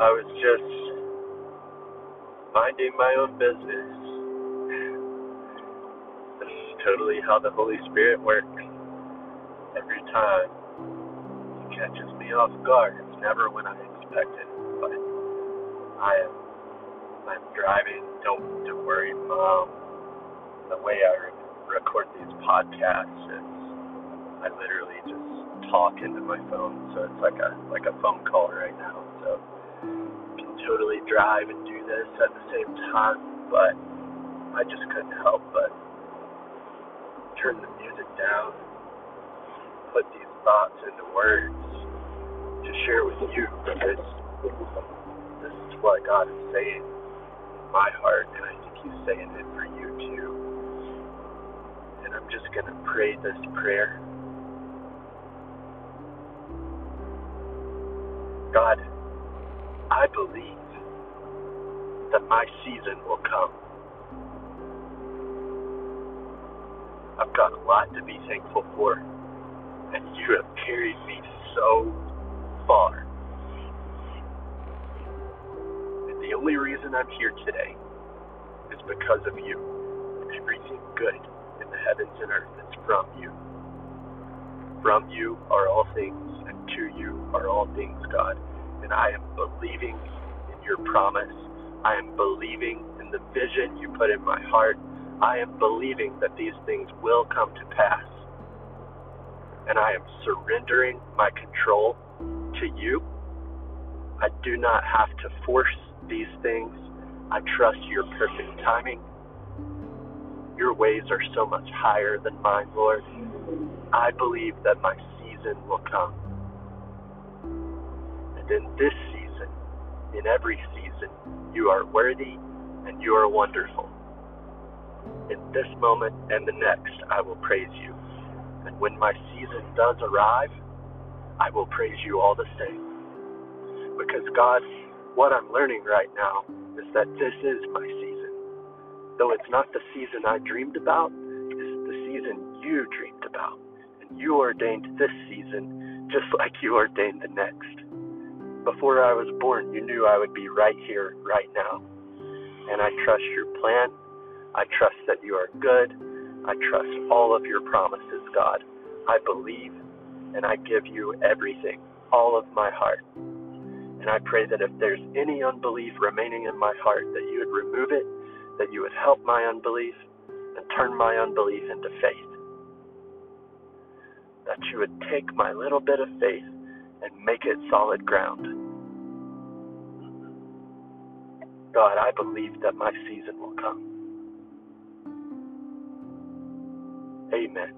I was just minding my own business. This is totally how the Holy Spirit works. Every time He catches me off guard. It's never when I expect it, but I am I'm driving. Don't don't worry, Mom. The way I re- record these podcasts is I literally just talk into my phone, so it's like a like a phone call right now. So totally drive and do this at the same time, but I just couldn't help but turn the music down, put these thoughts into words to share with you because this is what God is saying in my heart, and I think He's saying it for you too. And I'm just going to pray this prayer. God, I believe that my season will come. I've got a lot to be thankful for, and you have carried me so far. And the only reason I'm here today is because of you. Everything good in the heavens and earth is from you. From you are all things, and to you are all things, God and I am believing in your promise. I am believing in the vision you put in my heart. I am believing that these things will come to pass. And I am surrendering my control to you. I do not have to force these things. I trust your perfect timing. Your ways are so much higher than mine, Lord. I believe that my season will come in this season, in every season, you are worthy and you are wonderful. In this moment and the next, I will praise you. And when my season does arrive, I will praise you all the same. Because, God, what I'm learning right now is that this is my season. Though it's not the season I dreamed about, it's the season you dreamed about. And you ordained this season just like you ordained the next. Before I was born, you knew I would be right here, right now. And I trust your plan. I trust that you are good. I trust all of your promises, God. I believe and I give you everything, all of my heart. And I pray that if there's any unbelief remaining in my heart, that you would remove it, that you would help my unbelief, and turn my unbelief into faith. That you would take my little bit of faith and make it solid ground. God, I believe that my season will come. Amen.